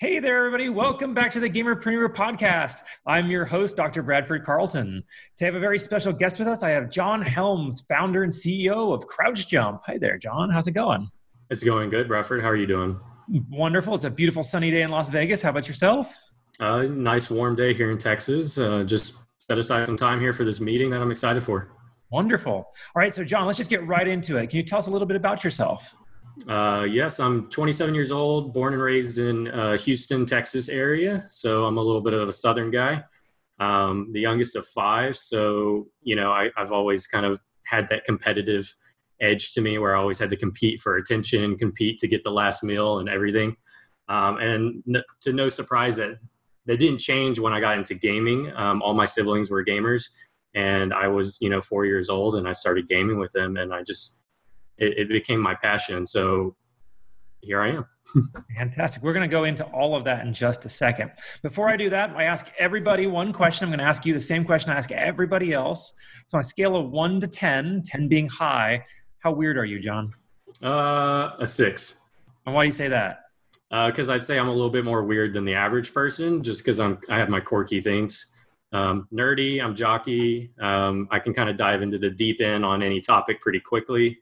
Hey there, everybody. Welcome back to the Gamerpreneur podcast. I'm your host, Dr. Bradford Carlton. Today, I have a very special guest with us. I have John Helms, founder and CEO of Crouch Jump. Hi there, John. How's it going? It's going good, Bradford. How are you doing? Wonderful. It's a beautiful sunny day in Las Vegas. How about yourself? Uh, nice warm day here in Texas. Uh, just set aside some time here for this meeting that I'm excited for. Wonderful. All right, so John, let's just get right into it. Can you tell us a little bit about yourself? Uh, yes, I'm 27 years old, born and raised in uh, Houston, Texas area. So I'm a little bit of a Southern guy. Um, the youngest of five. So, you know, I, I've always kind of had that competitive edge to me where I always had to compete for attention, compete to get the last meal and everything. Um, and to no surprise that that didn't change when I got into gaming. Um, all my siblings were gamers and I was, you know, four years old and I started gaming with them and I just, it, it became my passion. So here I am. Fantastic. We're going to go into all of that in just a second. Before I do that, I ask everybody one question. I'm going to ask you the same question I ask everybody else. So on a scale of one to 10, 10 being high, how weird are you, John? Uh, a six. And why do you say that? Because uh, I'd say I'm a little bit more weird than the average person, just because I'm I have my quirky things. Um, nerdy, I'm jockey. Um, I can kind of dive into the deep end on any topic pretty quickly.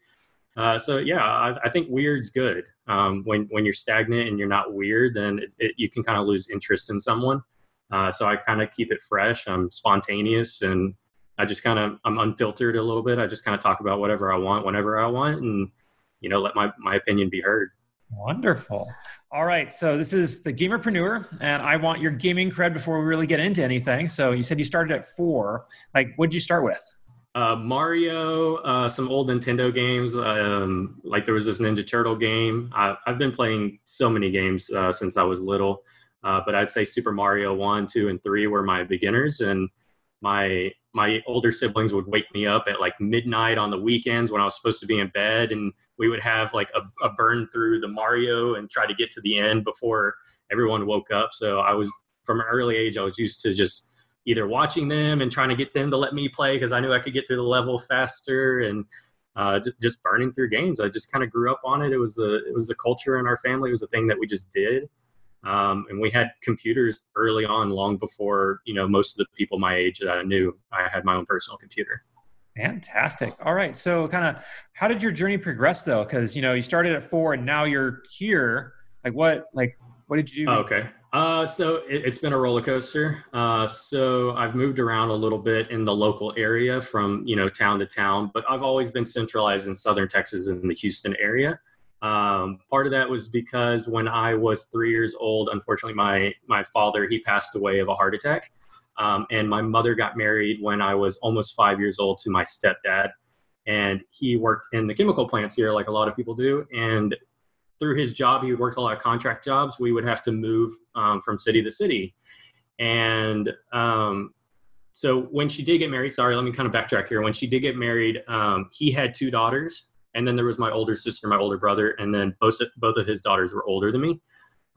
Uh, so yeah, I, I, think weird's good. Um, when when you're stagnant and you're not weird, then it, it, you can kind of lose interest in someone. Uh, so I kind of keep it fresh. I'm spontaneous and I just kind of I'm unfiltered a little bit. I just kind of talk about whatever I want whenever I want, and you know let my my opinion be heard. Wonderful. All right, so this is the Gamerpreneur, and I want your gaming cred before we really get into anything. So you said you started at four. Like, what did you start with? Uh, Mario, uh, some old Nintendo games. Um, like there was this Ninja Turtle game. I, have been playing so many games uh, since I was little, uh, but I'd say Super Mario one, two, and three were my beginners, and my my older siblings would wake me up at like midnight on the weekends when I was supposed to be in bed, and we would have like a, a burn through the Mario and try to get to the end before everyone woke up. So I was from an early age, I was used to just either watching them and trying to get them to let me play because I knew I could get through the level faster and uh, just burning through games. I just kind of grew up on it. It was a it was a culture in our family. It was a thing that we just did. Um, and we had computers early on, long before you know most of the people my age that I knew. I had my own personal computer. Fantastic. All right. So, kind of, how did your journey progress though? Because you know you started at four and now you're here. Like what? Like what did you do? Oh, okay. Uh, so it, has been a roller coaster. Uh, so I've moved around a little bit in the local area from you know town to town, but I've always been centralized in southern Texas in the Houston area. Um, part of that was because when I was three years old, unfortunately, my my father he passed away of a heart attack, um, and my mother got married when I was almost five years old to my stepdad, and he worked in the chemical plants here, like a lot of people do, and through his job, he worked a lot of contract jobs. We would have to move um, from city to city. And um, so when she did get married, sorry, let me kind of backtrack here. When she did get married, um, he had two daughters. And then there was my older sister, my older brother, and then both, both of his daughters were older than me.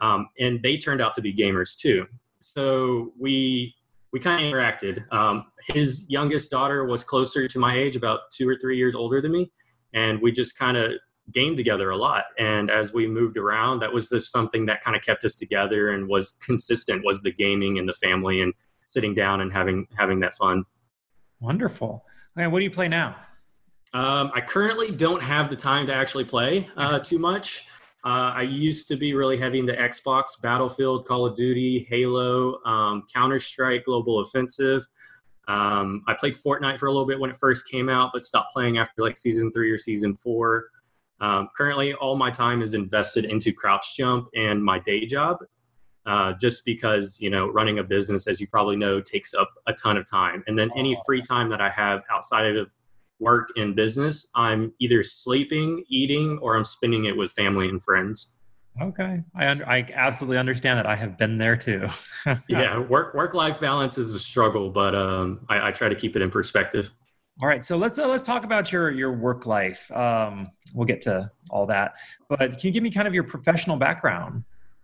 Um, and they turned out to be gamers too. So we we kind of interacted. Um, his youngest daughter was closer to my age, about two or three years older than me, and we just kind of game together a lot. And as we moved around, that was just something that kind of kept us together and was consistent was the gaming and the family and sitting down and having having that fun. Wonderful. Okay, what do you play now? Um, I currently don't have the time to actually play uh, too much. Uh, I used to be really heavy into Xbox, Battlefield, Call of Duty, Halo, um, Counter Strike, Global Offensive. Um, I played Fortnite for a little bit when it first came out, but stopped playing after like season three or season four. Um, currently, all my time is invested into Crouch Jump and my day job, uh, just because you know running a business, as you probably know, takes up a ton of time. And then any free time that I have outside of work and business, I'm either sleeping, eating, or I'm spending it with family and friends. Okay, I under, I absolutely understand that. I have been there too. yeah, work work life balance is a struggle, but um, I, I try to keep it in perspective. All right, so let's uh, let's talk about your your work life. Um, we'll get to all that, but can you give me kind of your professional background?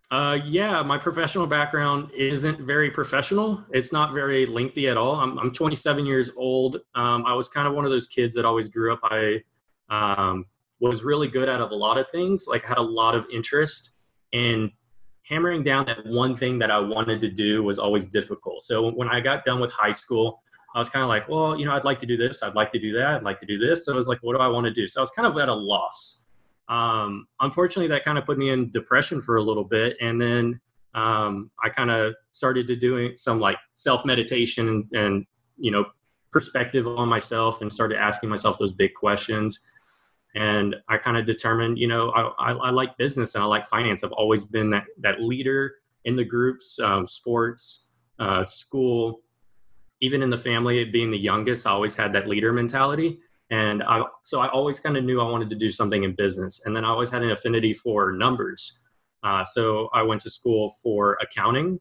Uh, yeah, my professional background isn't very professional. It's not very lengthy at all. I'm I'm 27 years old. Um, I was kind of one of those kids that always grew up. I um, was really good at a lot of things. Like I had a lot of interest in hammering down that one thing that I wanted to do was always difficult. So when I got done with high school, I was kind of like, well, you know, I'd like to do this, I'd like to do that, I'd like to do this. So I was like, what do I want to do? So I was kind of at a loss. Um, unfortunately, that kind of put me in depression for a little bit, and then um, I kind of started to doing some like self meditation and, you know perspective on myself, and started asking myself those big questions. And I kind of determined, you know, I, I, I, like business and I like finance. I've always been that that leader in the groups, um, sports, uh, school, even in the family, being the youngest, I always had that leader mentality. And I, so I always kind of knew I wanted to do something in business. And then I always had an affinity for numbers. Uh, so I went to school for accounting.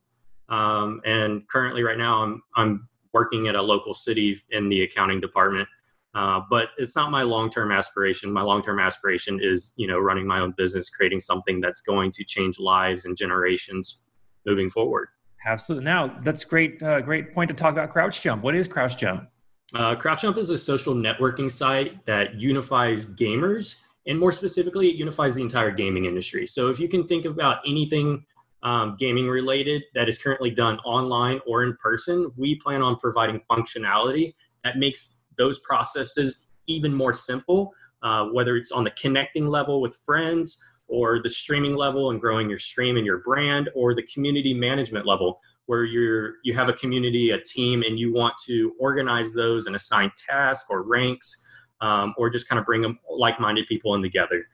Um, and currently, right now, I'm, I'm working at a local city in the accounting department. Uh, but it's not my long-term aspiration. My long-term aspiration is, you know, running my own business, creating something that's going to change lives and generations moving forward. Absolutely. Now, that's great. Uh, great point to talk about Crouch Jump. What is Crouch Jump? Uh, Crouch Jump is a social networking site that unifies gamers, and more specifically, it unifies the entire gaming industry. So, if you can think about anything um, gaming related that is currently done online or in person, we plan on providing functionality that makes those processes even more simple. Uh, whether it's on the connecting level with friends or the streaming level and growing your stream and your brand or the community management level where you're you have a community a team and you want to organize those and assign tasks or ranks um, or just kind of bring them like-minded people in together.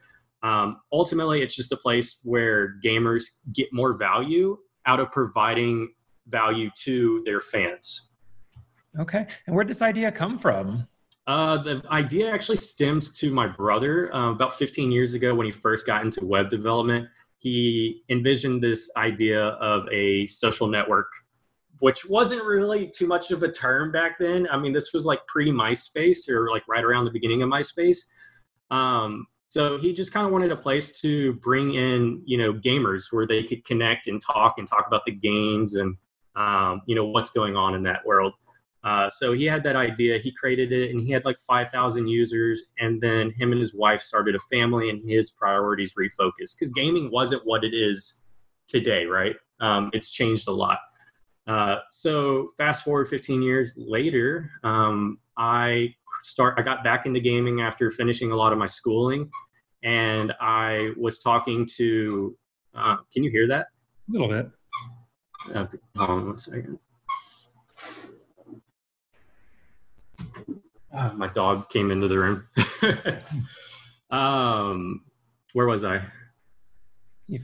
Um, ultimately it's just a place where gamers get more value out of providing value to their fans. Okay and where did this idea come from uh, the idea actually stems to my brother uh, about 15 years ago when he first got into web development he envisioned this idea of a social network, which wasn't really too much of a term back then. I mean, this was like pre MySpace or like right around the beginning of MySpace. Um, so he just kind of wanted a place to bring in, you know, gamers where they could connect and talk and talk about the games and, um, you know, what's going on in that world. Uh, so he had that idea. He created it, and he had like 5,000 users. And then him and his wife started a family, and his priorities refocused because gaming wasn't what it is today, right? Um, it's changed a lot. Uh, so fast forward 15 years later, um, I start. I got back into gaming after finishing a lot of my schooling, and I was talking to. Uh, can you hear that? A little bit. Okay, hold on one second. Oh, my dog came into the room. um, where was I?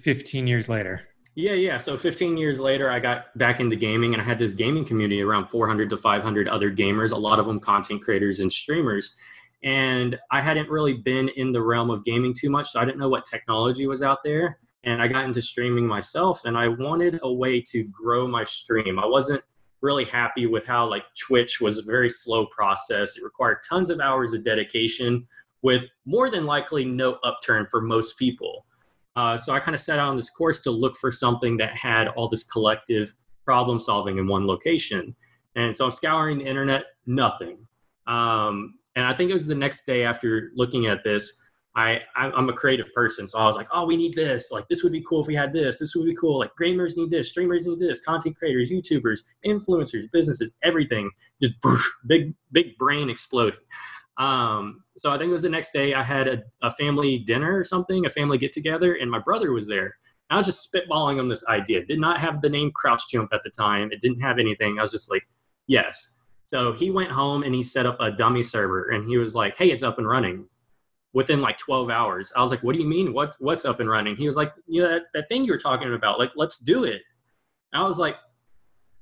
15 years later. Yeah, yeah. So 15 years later, I got back into gaming and I had this gaming community around 400 to 500 other gamers, a lot of them content creators and streamers. And I hadn't really been in the realm of gaming too much, so I didn't know what technology was out there. And I got into streaming myself and I wanted a way to grow my stream. I wasn't really happy with how like Twitch was a very slow process. It required tons of hours of dedication with more than likely no upturn for most people. Uh, so I kind of set out on this course to look for something that had all this collective problem solving in one location. And so I'm scouring the internet, nothing. Um, and I think it was the next day after looking at this I I'm a creative person, so I was like, oh, we need this. Like this would be cool if we had this. This would be cool. Like gamers need this, streamers need this, content creators, YouTubers, influencers, businesses, everything. Just big big brain exploding. Um, so I think it was the next day. I had a, a family dinner or something, a family get together, and my brother was there. I was just spitballing on this idea. Did not have the name Crouch Jump at the time. It didn't have anything. I was just like, yes. So he went home and he set up a dummy server, and he was like, hey, it's up and running within like 12 hours. I was like, what do you mean? What, what's up and running? He was like, you know, that, that thing you were talking about, like, let's do it. And I was like,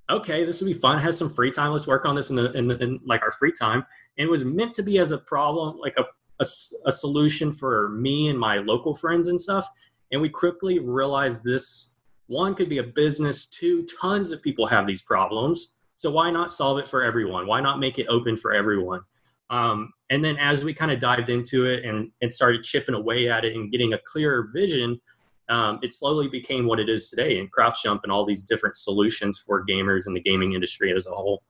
okay, this would be fun. Have some free time. Let's work on this in, the, in, the, in like our free time. And it was meant to be as a problem, like a, a, a solution for me and my local friends and stuff. And we quickly realized this one could be a business, two, tons of people have these problems. So why not solve it for everyone? Why not make it open for everyone? Um, and then as we kind of dived into it and, and started chipping away at it and getting a clearer vision, um, it slowly became what it is today in Crouch Jump and all these different solutions for gamers and the gaming industry as a whole.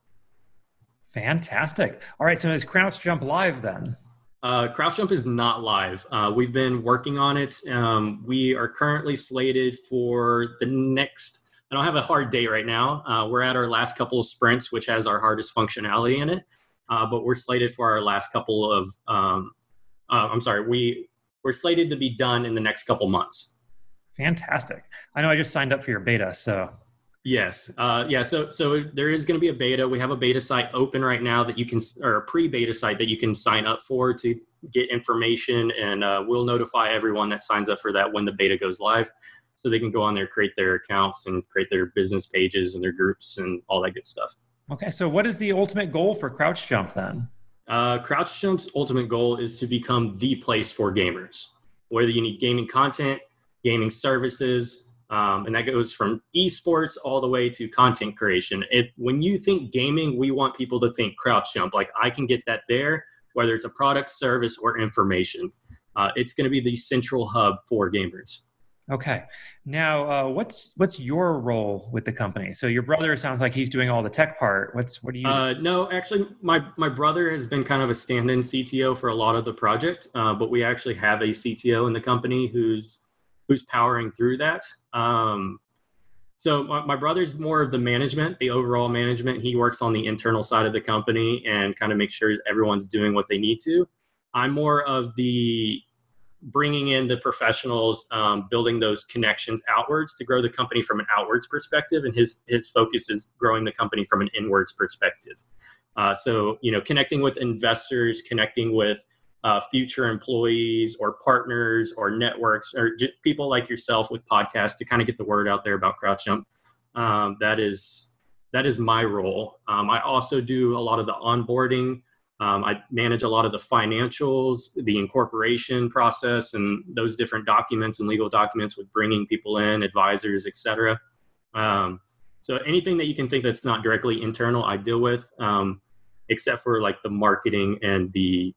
Fantastic. All right, so is Crouch Jump live then? Uh, Crouch Jump is not live. Uh, we've been working on it. Um, we are currently slated for the next. I don't have a hard date right now. Uh, we're at our last couple of sprints, which has our hardest functionality in it. Uh, but we're slated for our last couple of. Um, uh, I'm sorry. We we're slated to be done in the next couple months. Fantastic. I know I just signed up for your beta, so Yes. Uh, yeah. So, so there is going to be a beta. We have a beta site open right now that you can, or a pre-beta site that you can sign up for to get information, and uh, we'll notify everyone that signs up for that when the beta goes live, so they can go on there, create their accounts, and create their business pages and their groups and all that good stuff. Okay. So, what is the ultimate goal for Crouch Jump then? Uh, Crouch Jump's ultimate goal is to become the place for gamers. Whether you need gaming content, gaming services, um, and that goes from esports all the way to content creation. If when you think gaming, we want people to think Crouch Jump. Like I can get that there, whether it's a product, service, or information. Uh, it's going to be the central hub for gamers. Okay. Now, uh, what's what's your role with the company? So your brother sounds like he's doing all the tech part. What's what do you? Uh, no, actually, my my brother has been kind of a stand-in CTO for a lot of the project, uh, but we actually have a CTO in the company who's who's powering through that. Um, so my, my, brother's more of the management, the overall management. He works on the internal side of the company and kind of makes sure everyone's doing what they need to. I'm more of the bringing in the professionals, um, building those connections outwards to grow the company from an outwards perspective, and his his focus is growing the company from an inwards perspective. Uh, so you know, connecting with investors, connecting with uh, future employees or partners or networks or j- people like yourself with podcasts to kind of get the word out there about CrouchJump. Um, that is that is my role. Um, I also do a lot of the onboarding. Um, I manage a lot of the financials, the incorporation process, and those different documents and legal documents with bringing people in, advisors, etc. Um, so anything that you can think that's not directly internal, I deal with, um, except for like the marketing and the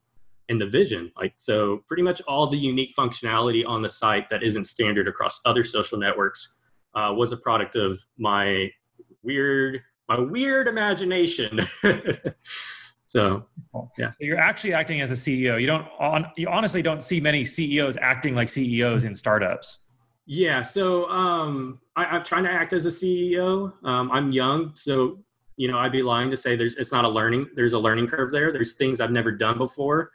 and the vision. Like so pretty much all the unique functionality on the site that isn't standard across other social networks uh, was a product of my weird my weird imagination. so yeah. So you're actually acting as a CEO. You don't on you honestly don't see many CEOs acting like CEOs in startups. Yeah, so um, I, am trying to act as a CEO. Um, I'm young, so you know I'd be lying to say there's it's not a learning. There's a learning curve there. There's things I've never done before,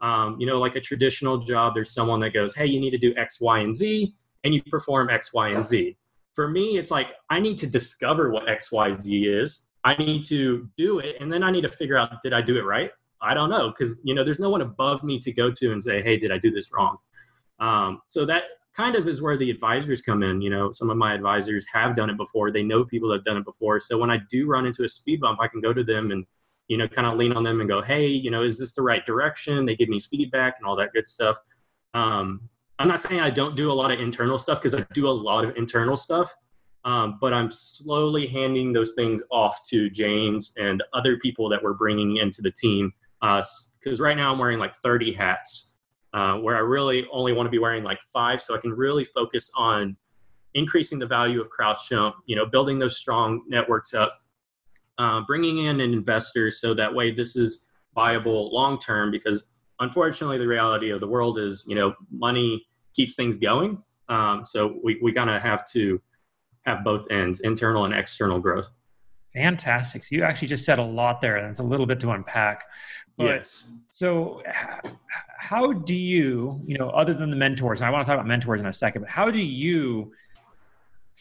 um, you know, like a traditional job, there's someone that goes, hey, you need to do X, Y, and Z, and you perform X, Y, and Z. For me, it's like I need to discover what X, Y, Z is. I need to do it, and then I need to figure out did I do it right? I don't know because you know there's no one above me to go to and say, hey, did I do this wrong? Um, so that kind of is where the advisors come in. You know, some of my advisors have done it before. They know people that have done it before. So when I do run into a speed bump, I can go to them and you know, kind of lean on them and go, hey, you know, is this the right direction? They give me feedback and all that good stuff. Um, I'm not saying I don't do a lot of internal stuff because I do a lot of internal stuff, um, but I'm slowly handing those things off to James and other people that we're bringing into the team. Because uh, right now I'm wearing like 30 hats, uh, where I really only want to be wearing like five, so I can really focus on increasing the value of Crouch Jump, you know, building those strong networks up, uh, bringing in an investor so that way this is viable long term because unfortunately the reality of the world is you know money keeps things going um, so we, we kind of have to have both ends internal and external growth. Fantastic. So you actually just said a lot there and it's a little bit to unpack. But, yes. so how do you you know other than the mentors and i want to talk about mentors in a second but how do you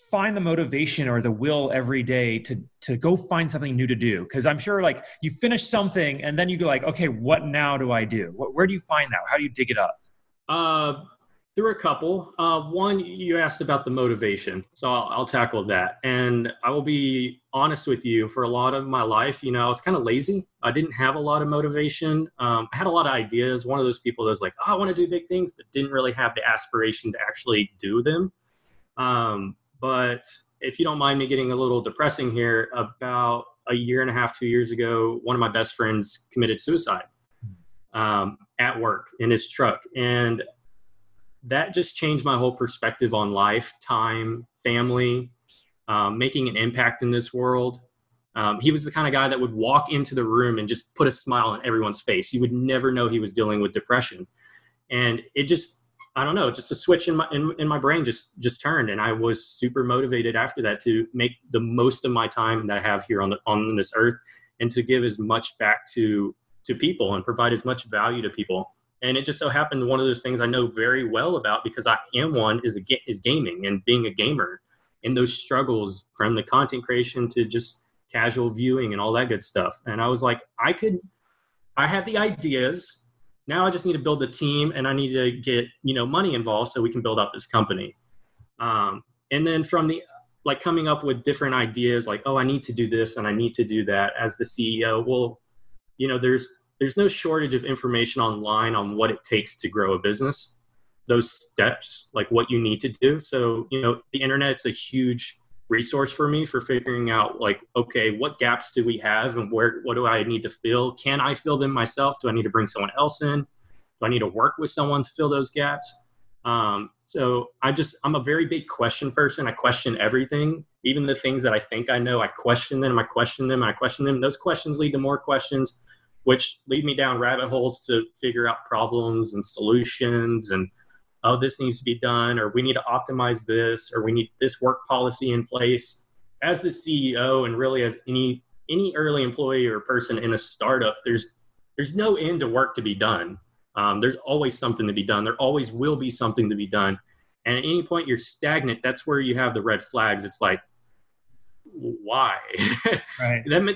find the motivation or the will every day to to go find something new to do? Because i'm sure like you finish something and then you go like okay what now do i do? What, where do you find that? How do you dig it up? Uh there were a couple. Uh, one you asked about the motivation so I'll, I'll tackle that. And i will be honest with you for a lot of my life you know i was kind of lazy. I didn't have a lot of motivation. Um, i had a lot of ideas. One of those people that was like oh, i want to do big things but didn't really have the aspiration to actually do them. Um, but if you don't mind me getting a little depressing here, about a year and a half, two years ago, one of my best friends committed suicide um, at work in his truck. And that just changed my whole perspective on life, time, family, um, making an impact in this world. Um, he was the kind of guy that would walk into the room and just put a smile on everyone's face. You would never know he was dealing with depression, and it just I don't know, just a switch in my in, in my brain just just turned, and I was super motivated after that to make the most of my time that I have here on the on this earth, and to give as much back to to people and provide as much value to people. And it just so happened one of those things I know very well about because I am one is a is gaming and being a gamer, and those struggles from the content creation to just casual viewing and all that good stuff. And I was like, I could, I have the ideas. Now I just need to build a team and I need to get, you know, money involved so we can build up this company. Um, and then from the, like coming up with different ideas like, oh, I need to do this and I need to do that as the CEO. Well, you know, there's, there's no shortage of information online on what it takes to grow a business those steps like what you need to do. So you know the internet's a huge resource for me for figuring out like okay what gaps do we have and where what do i need to fill? Can i fill them myself? Do i need to bring someone else in? Do i need to work with someone to fill those gaps? Um, so i just i'm a very big question person. I question everything. Even the things that i think i know i question them i question them i question them. Those questions lead to more questions which lead me down rabbit holes to figure out problems and solutions and oh, this needs to be done, or we need to optimize this, or we need this work policy in place. As the CEO, and really as any any early employee or person in a startup, there's there's no end to work to be done. Um, there's always something to be done. There always will be something to be done. And at any point you're stagnant, that's where you have the red flags. It's like, why? Right. then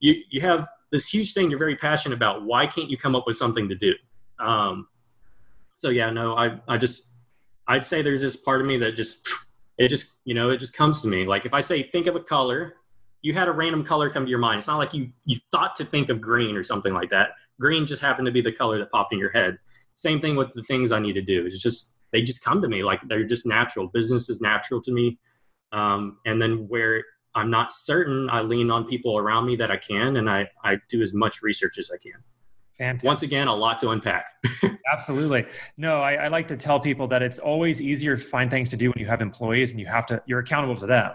you you have this huge thing you're very passionate about. Why can't you come up with something to do? Um, so yeah, no, I I just I'd say there's this part of me that just it just you know it just comes to me. Like if I say think of a color, you had a random color come to your mind. It's not like you you thought to think of green or something like that. Green just happened to be the color that popped in your head. Same thing with the things I need to do. It's just they just come to me like they're just natural. Business is natural to me. Um, and then where I'm not certain, I lean on people around me that I can, and I I do as much research as I can. Fantastic. Once again, a lot to unpack. Absolutely. No, I, I, like to tell people that it's always easier to find things to do when you have employees and you have to, you're accountable to them.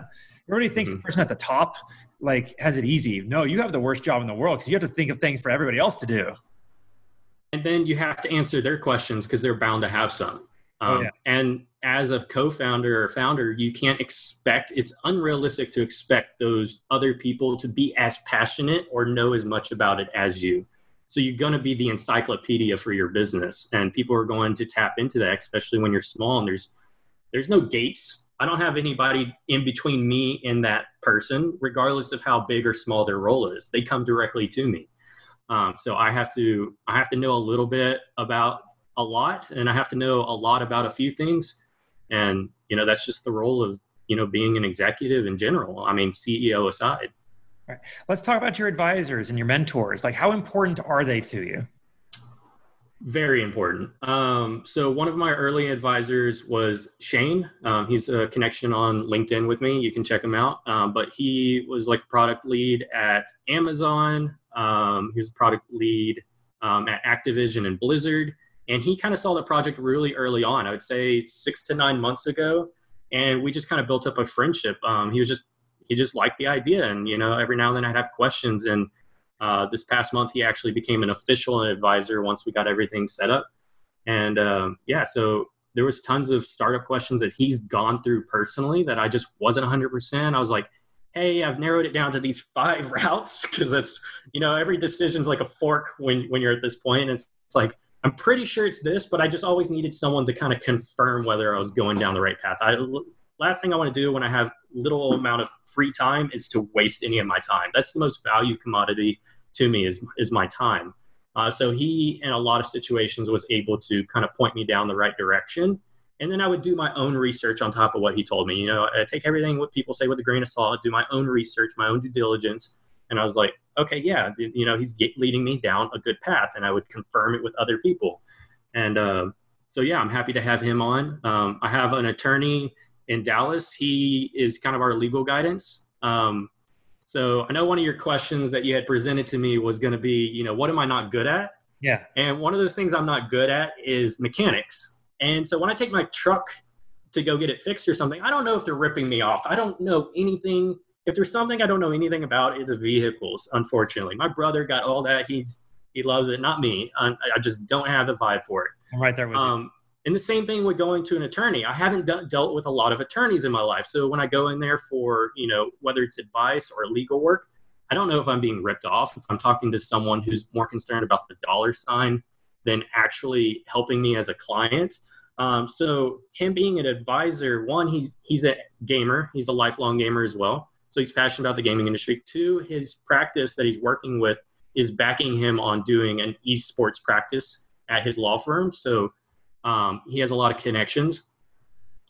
Everybody thinks mm-hmm. the person at the top like has it easy. No, you have the worst job in the world because you have to think of things for everybody else to do. And then you have to answer their questions because they're bound to have some. Oh, um, oh, yeah. And as a co-founder or founder, you can't expect it's unrealistic to expect those other people to be as passionate or know as much about it as you. So you're going to be the encyclopedia for your business, and people are going to tap into that, especially when you're small and there's there's no gates. I don't have anybody in between me and that person, regardless of how big or small their role is. They come directly to me. Um, so I have to I have to know a little bit about a lot, and I have to know a lot about a few things, and you know that's just the role of you know being an executive in general. I mean, CEO aside. Right. Let's talk about your advisors and your mentors. Like, how important are they to you? Very important. Um, so one of my early advisors was Shane. Um, he's a connection on LinkedIn with me. You can check him out. Um, but he was like a product lead at Amazon. Um, he was a product lead um, at Activision and Blizzard. And he kind of saw the project really early on. I would say six to nine months ago. And we just kind of built up a friendship. Um, he was just he just liked the idea. And, you know, every now and then I'd have questions. And uh, this past month, he actually became an official advisor once we got everything set up. And um, yeah, so there was tons of startup questions that he's gone through personally that I just wasn't 100%. I was like, hey, I've narrowed it down to these five routes because that's, you know, every decision's like a fork when, when you're at this point. And it's, it's like, I'm pretty sure it's this, but I just always needed someone to kind of confirm whether I was going down the right path. I last thing I want to do when I have little amount of free time is to waste any of my time. That's the most value commodity to me is is my time. Uh, so he, in a lot of situations, was able to kind of point me down the right direction. And then I would do my own research on top of what he told me. You know, I take everything what people say with a grain of salt, do my own research, my own due diligence. And I was like, okay, yeah, you know, he's leading me down a good path. And I would confirm it with other people. And uh, so, yeah, I'm happy to have him on. Um, I have an attorney in Dallas. He is kind of our legal guidance. Um, so I know one of your questions that you had presented to me was going to be, you know, what am I not good at? Yeah. And one of those things I'm not good at is mechanics. And so when I take my truck to go get it fixed or something, I don't know if they're ripping me off. I don't know anything if there's something I don't know anything about, it's vehicles. Unfortunately, my brother got all that. He's he loves it, not me. I, I just don't have the vibe for it. I'm right there with um, you. And the same thing with going to an attorney. I haven't de- dealt with a lot of attorneys in my life, so when I go in there for you know whether it's advice or legal work, I don't know if I'm being ripped off. If I'm talking to someone who's more concerned about the dollar sign than actually helping me as a client. Um, so him being an advisor, one, he's he's a gamer. He's a lifelong gamer as well. So he's passionate about the gaming industry. Two, his practice that he's working with is backing him on doing an esports practice at his law firm. So um, he has a lot of connections.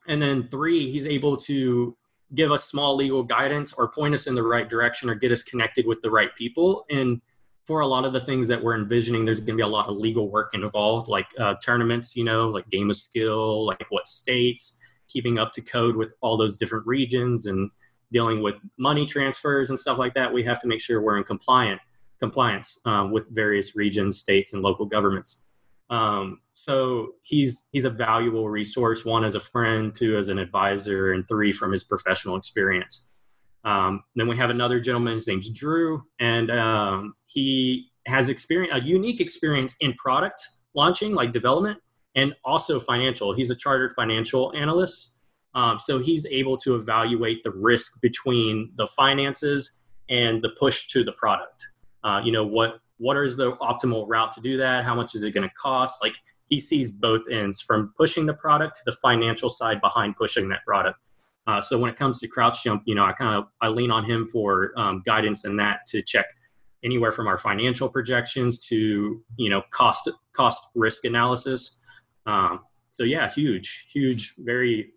And then three, he's able to give us small legal guidance or point us in the right direction or get us connected with the right people. And for a lot of the things that we're envisioning, there's going to be a lot of legal work involved, like uh, tournaments, you know, like game of skill, like what states, keeping up to code with all those different regions and dealing with money transfers and stuff like that, we have to make sure we're in compliant compliance um, with various regions, states, and local governments. Um, so he's he's a valuable resource. One as a friend, two as an advisor, and three from his professional experience. Um, then we have another gentleman. His name's Drew, and um, he has experience a unique experience in product launching, like development, and also financial. He's a chartered financial analyst. Um, so he's able to evaluate the risk between the finances and the push to the product. Uh, you know, what what is the optimal route to do that? How much is it going to cost? Like he sees both ends from pushing the product to the financial side behind pushing that product. Uh, so when it comes to crouch jump, you know, I kind of I lean on him for um, guidance in that to check anywhere from our financial projections to you know cost cost risk analysis. Um, so yeah, huge, huge, very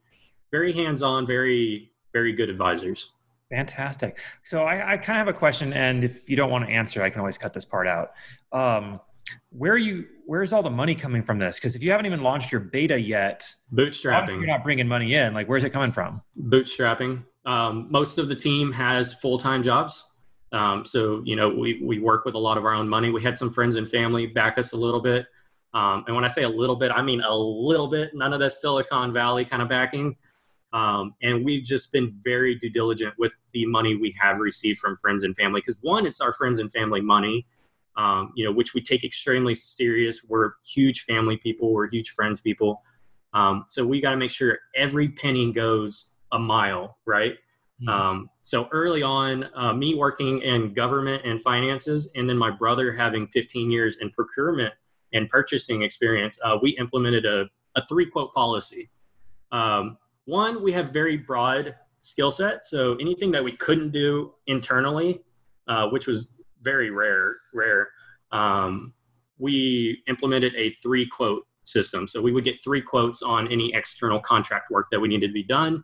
very hands-on, very very good advisors. Fantastic. So I, I kind of have a question, and if you don't want to answer, I can always cut this part out. Um, where are you where's all the money coming from this? Because if you haven't even launched your beta yet, bootstrapping. You're not bringing money in. Like, where's it coming from? Bootstrapping. Um, most of the team has full time jobs. Um, so you know we we work with a lot of our own money. We had some friends and family back us a little bit. Um, and when I say a little bit, I mean a little bit. None of the Silicon Valley kind of backing. Um, and we've just been very due diligent with the money we have received from friends and family because one, it's our friends and family money, um, you know, which we take extremely serious. We're huge family people, we're huge friends people. Um, so we got to make sure every penny goes a mile, right? Mm-hmm. Um, so early on, uh, me working in government and finances, and then my brother having 15 years in procurement and purchasing experience, uh, we implemented a, a three quote policy. Um, one, we have very broad skill set. So anything that we couldn't do internally, uh, which was very rare, rare, um, we implemented a three quote system. So we would get three quotes on any external contract work that we needed to be done,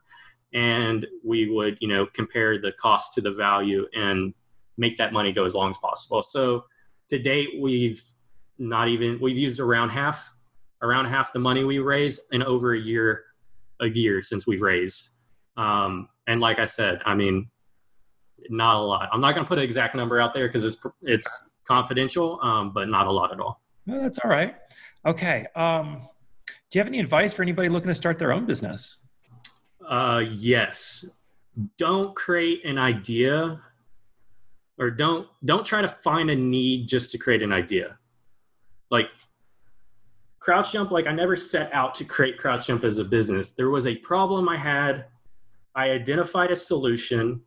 and we would, you know, compare the cost to the value and make that money go as long as possible. So to date, we've not even we've used around half, around half the money we raise in over a year a year since we've raised. Um, and like I said, I mean, not a lot. I'm not going to put an exact number out there because it's it's confidential, um, but not a lot at all. No, that's all right. Okay. Um, do you have any advice for anybody looking to start their own business? Uh, yes. Don't create an idea, or don't don't try to find a need just to create an idea. Like Crouch Jump, like I never set out to create Crouch Jump as a business. There was a problem I had. I identified a solution,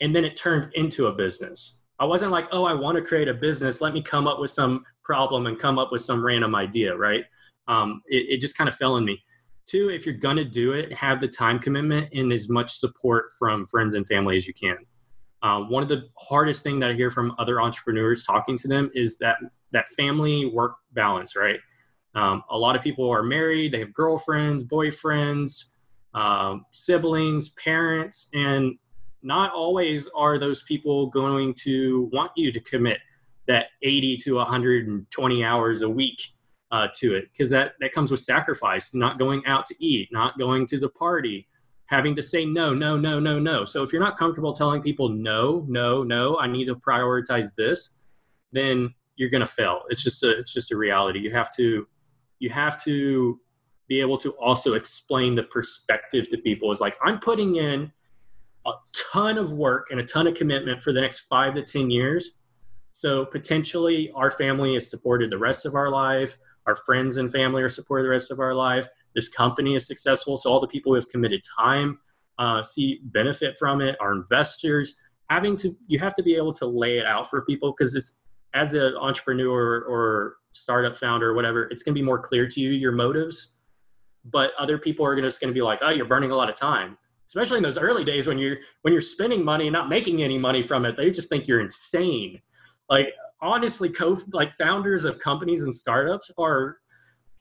and then it turned into a business. I wasn't like, oh, I want to create a business. Let me come up with some problem and come up with some random idea, right? Um, it, it just kind of fell in me. Two, if you're to do it, have the time commitment and as much support from friends and family as you can. Uh, one of the hardest thing that I hear from other entrepreneurs talking to them is that that family work balance, right? Um, a lot of people are married, they have girlfriends, boyfriends, um, siblings, parents, and not always are those people going to want you to commit that 80 to 120 hours a week uh, to it because that, that comes with sacrifice, not going out to eat, not going to the party, having to say no, no, no, no, no. So if you're not comfortable telling people no, no, no, I need to prioritize this, then you're going to fail. It's just a, it's just a reality. You have to you have to be able to also explain the perspective to people is like i'm putting in a ton of work and a ton of commitment for the next five to 10 years. So potentially our family is supported the rest of our life. Our friends and family are supported the rest of our life. This company is successful. So all the people who have committed time uh, see benefit from it, our investors. Having to, you have to be able to lay it out for people because it's as an entrepreneur or startup founder or whatever, it's going to be more clear to you your motives. But other people are just going to be like, oh, you're burning a lot of time especially in those early days when you're when you're spending money and not making any money from it they just think you're insane like honestly co like founders of companies and startups are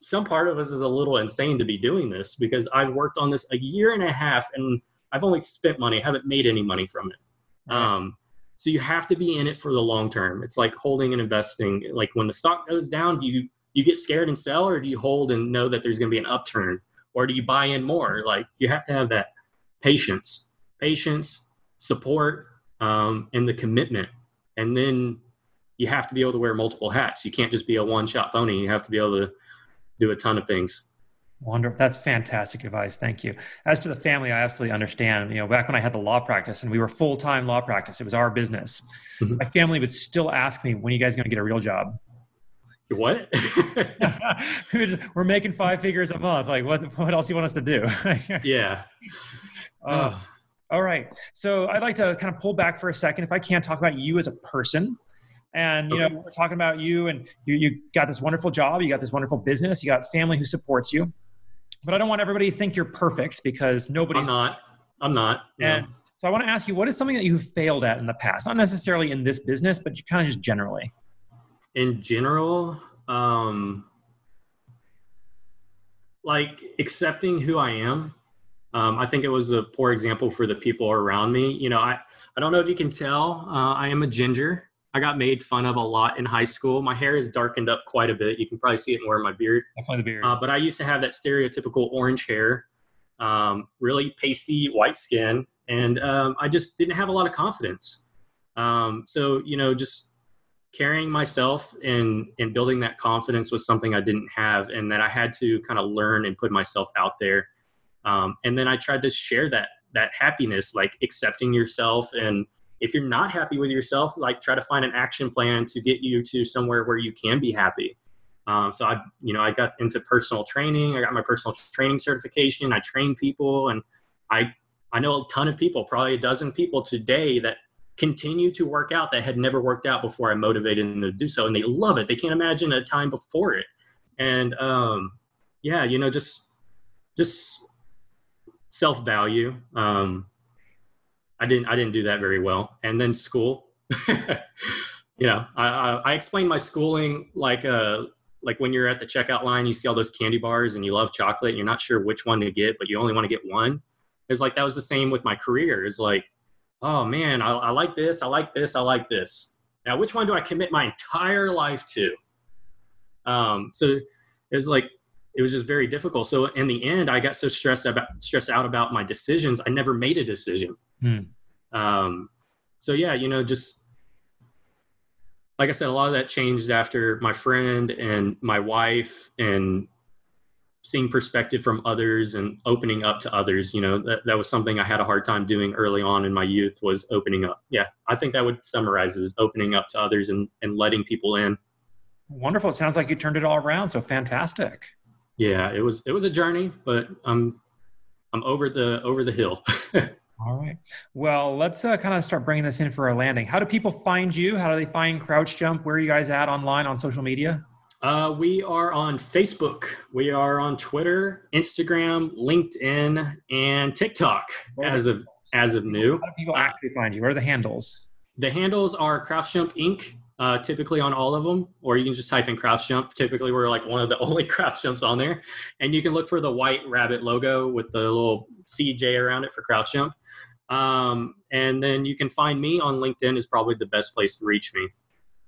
some part of us is a little insane to be doing this because i've worked on this a year and a half and i've only spent money haven't made any money from it right. um, so you have to be in it for the long term it's like holding and investing like when the stock goes down do you you get scared and sell or do you hold and know that there's going to be an upturn or do you buy in more like you have to have that patience, patience, support, um, and the commitment. And then you have to be able to wear multiple hats. You can't just be a one shot pony. You have to be able to do a ton of things. Wonderful. That's fantastic advice. Thank you. As to the family, I absolutely understand. You know, back when I had the law practice and we were full time law practice, it was our business. Mm-hmm. My family would still ask me, when are you guys going to get a real job? What? we're making five figures a month. Like, what, what else do you want us to do? yeah. Uh, all right. So I'd like to kind of pull back for a second, if I can't talk about you as a person. And you okay. know, we're talking about you, and you you got this wonderful job, you got this wonderful business, you got family who supports you. But I don't want everybody to think you're perfect because nobody's I'm not. I'm not. And so I want to ask you, what is something that you failed at in the past? Not necessarily in this business, but kind of just generally. In general, um, like accepting who I am um, I think it was a poor example for the people around me. You know, I, I don't know if you can tell, uh, I am a ginger. I got made fun of a lot in high school. My hair is darkened up quite a bit. You can probably see it more in my beard. Definitely the beard. Uh, but I used to have that stereotypical orange hair, um, really pasty white skin, and um, I just didn't have a lot of confidence. Um, so you know, just carrying myself and and building that confidence was something I didn't have, and that I had to kind of learn and put myself out there um, and then i tried to share that that happiness like accepting yourself and if you're not happy with yourself like try to find an action plan to get you to somewhere where you can be happy. Um, so i you know i got into personal training. I got my personal training certification. I train people and i i know a ton of people probably a dozen people today that continue to work out that had never worked out before i motivated them to do so and they love it. They can't imagine a time before it. And um, yeah you know just just self value. Um, I didn't I didn't do that very well, and then school. you know, I, I, I explained my schooling like uh like when you're at the checkout line, you see all those candy bars and you love chocolate, and you're not sure which one to get, but you only want to get one. It's like that was the same with my career. It's like, oh man, I, I like this, I like this, I like this. Now, which one do I commit my entire life to? Um, so it was like it was just very difficult. So in the end, I got so stressed about stressed out about my decisions, I never made a decision. Hmm. Um, so yeah, you know, just like I said, a lot of that changed after my friend and my wife and seeing perspective from others and opening up to others. You know, that, that was something I had a hard time doing early on in my youth was opening up. Yeah, I think that would summarize it as opening up to others and, and letting people in. Wonderful. It sounds like you turned it all around. So fantastic yeah, it was it was a journey, but I'm I'm over the over the hill. All right. Well, let's uh, kind of start bringing this in for our landing. How do people find you? How do they find Crouch Jump? Where are you guys at online on social media? Uh, we are on Facebook. We are on Twitter, Instagram, LinkedIn, and TikTok as of as of new. How do people actually find you? What are the handles? The handles are Crouch Jump Inc uh, typically on all of them, or you can just type in crouch jump. Typically, we're like one of the only crouch jumps on there, and you can look for the white rabbit logo with the little CJ around it for crouch jump. Um, and then you can find me on LinkedIn is probably the best place to reach me.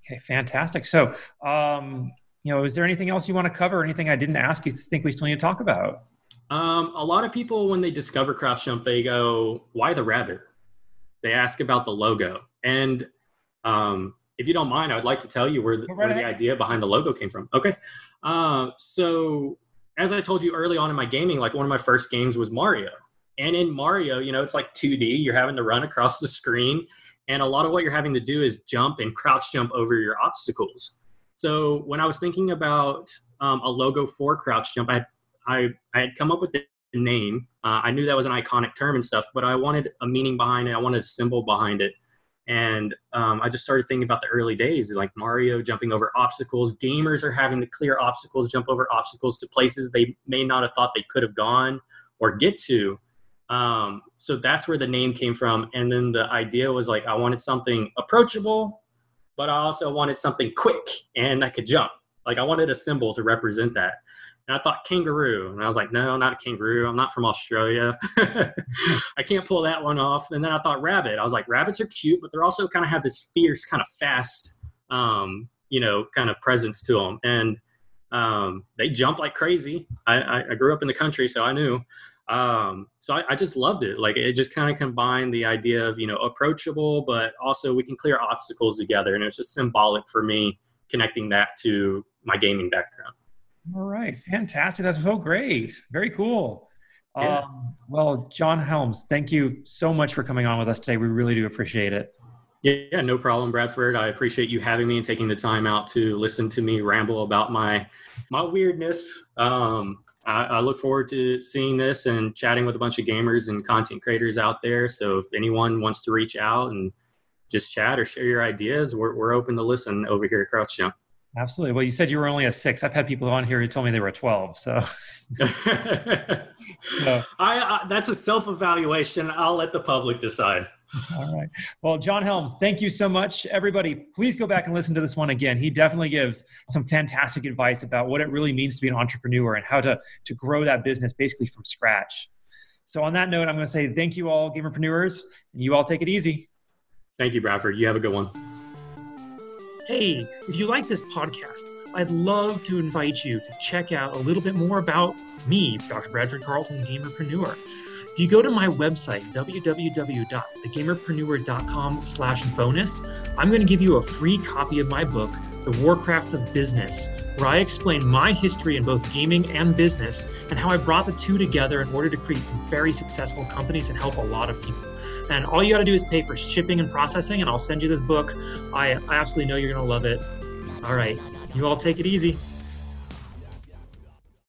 Okay, fantastic. So, um, you know, is there anything else you want to cover? Anything I didn't ask you think we still need to talk about? Um, a lot of people, when they discover crouch jump, they go, "Why the rabbit?" They ask about the logo, and um, if you don't mind, I would like to tell you where the, right where the idea behind the logo came from. Okay. Uh, so as I told you early on in my gaming, like one of my first games was Mario. And in Mario, you know, it's like 2D. You're having to run across the screen, and a lot of what you're having to do is jump and crouch jump over your obstacles. So when I was thinking about um, a logo for crouch jump, I I, I had come up with the name. Uh, I knew that was an iconic term and stuff, but I wanted a meaning behind it. I wanted a symbol behind it. And um, I just started thinking about the early days, like Mario jumping over obstacles. Gamers are having to clear obstacles, jump over obstacles to places they may not have thought they could have gone or get to. Um, so that's where the name came from. And then the idea was like, I wanted something approachable, but I also wanted something quick and I could jump. Like I wanted a symbol to represent that. And I thought kangaroo. And I was like, no, not a kangaroo. I'm not from Australia. I can't pull that one off. And then I thought rabbit. I was like, rabbits are cute, but they're also kind of have this fierce, kind of fast, um, you know, kind of presence to them. And um, they jump like crazy. I, I, I, grew up in the country, so I knew. Um, so I, I, just loved it. Like it just kind of combined the idea of, you know, approachable, but also we can clear obstacles together. And it's just symbolic for me connecting that to my gaming background. All right, fantastic. That's so great. Very cool. Yeah. Um, well, John Helms, thank you so much for coming on with us today. We really do appreciate it. Yeah, no problem, Bradford. I appreciate you having me and taking the time out to listen to me ramble about my my weirdness. Um, I, I, look forward to seeing this and chatting with a bunch of gamers and content creators out there. So if anyone wants to reach out and just chat or share your ideas, we're, we're open to listen over here at Crouch Jump. Absolutely. Well, you said you were only a six. I've had people on here who told me they were a 12. So, so. I, I, that's a self evaluation. I'll let the public decide. All right. Well, John Helms, thank you so much. Everybody, please go back and listen to this one again. He definitely gives some fantastic advice about what it really means to be an entrepreneur and how to, to grow that business basically from scratch. So, on that note, I'm going to say thank you all, Gamerpreneurs, and you all take it easy. Thank you, Bradford. You have a good one hey, if you like this podcast, I'd love to invite you to check out a little bit more about me, Dr. Bradford Carlton, Gamerpreneur. If you go to my website, www.thegamerpreneur.com slash bonus, I'm going to give you a free copy of my book, The Warcraft of Business, where I explain my history in both gaming and business and how I brought the two together in order to create some very successful companies and help a lot of people. And all you got to do is pay for shipping and processing, and I'll send you this book. I, I absolutely know you're going to love it. All right. You all take it easy.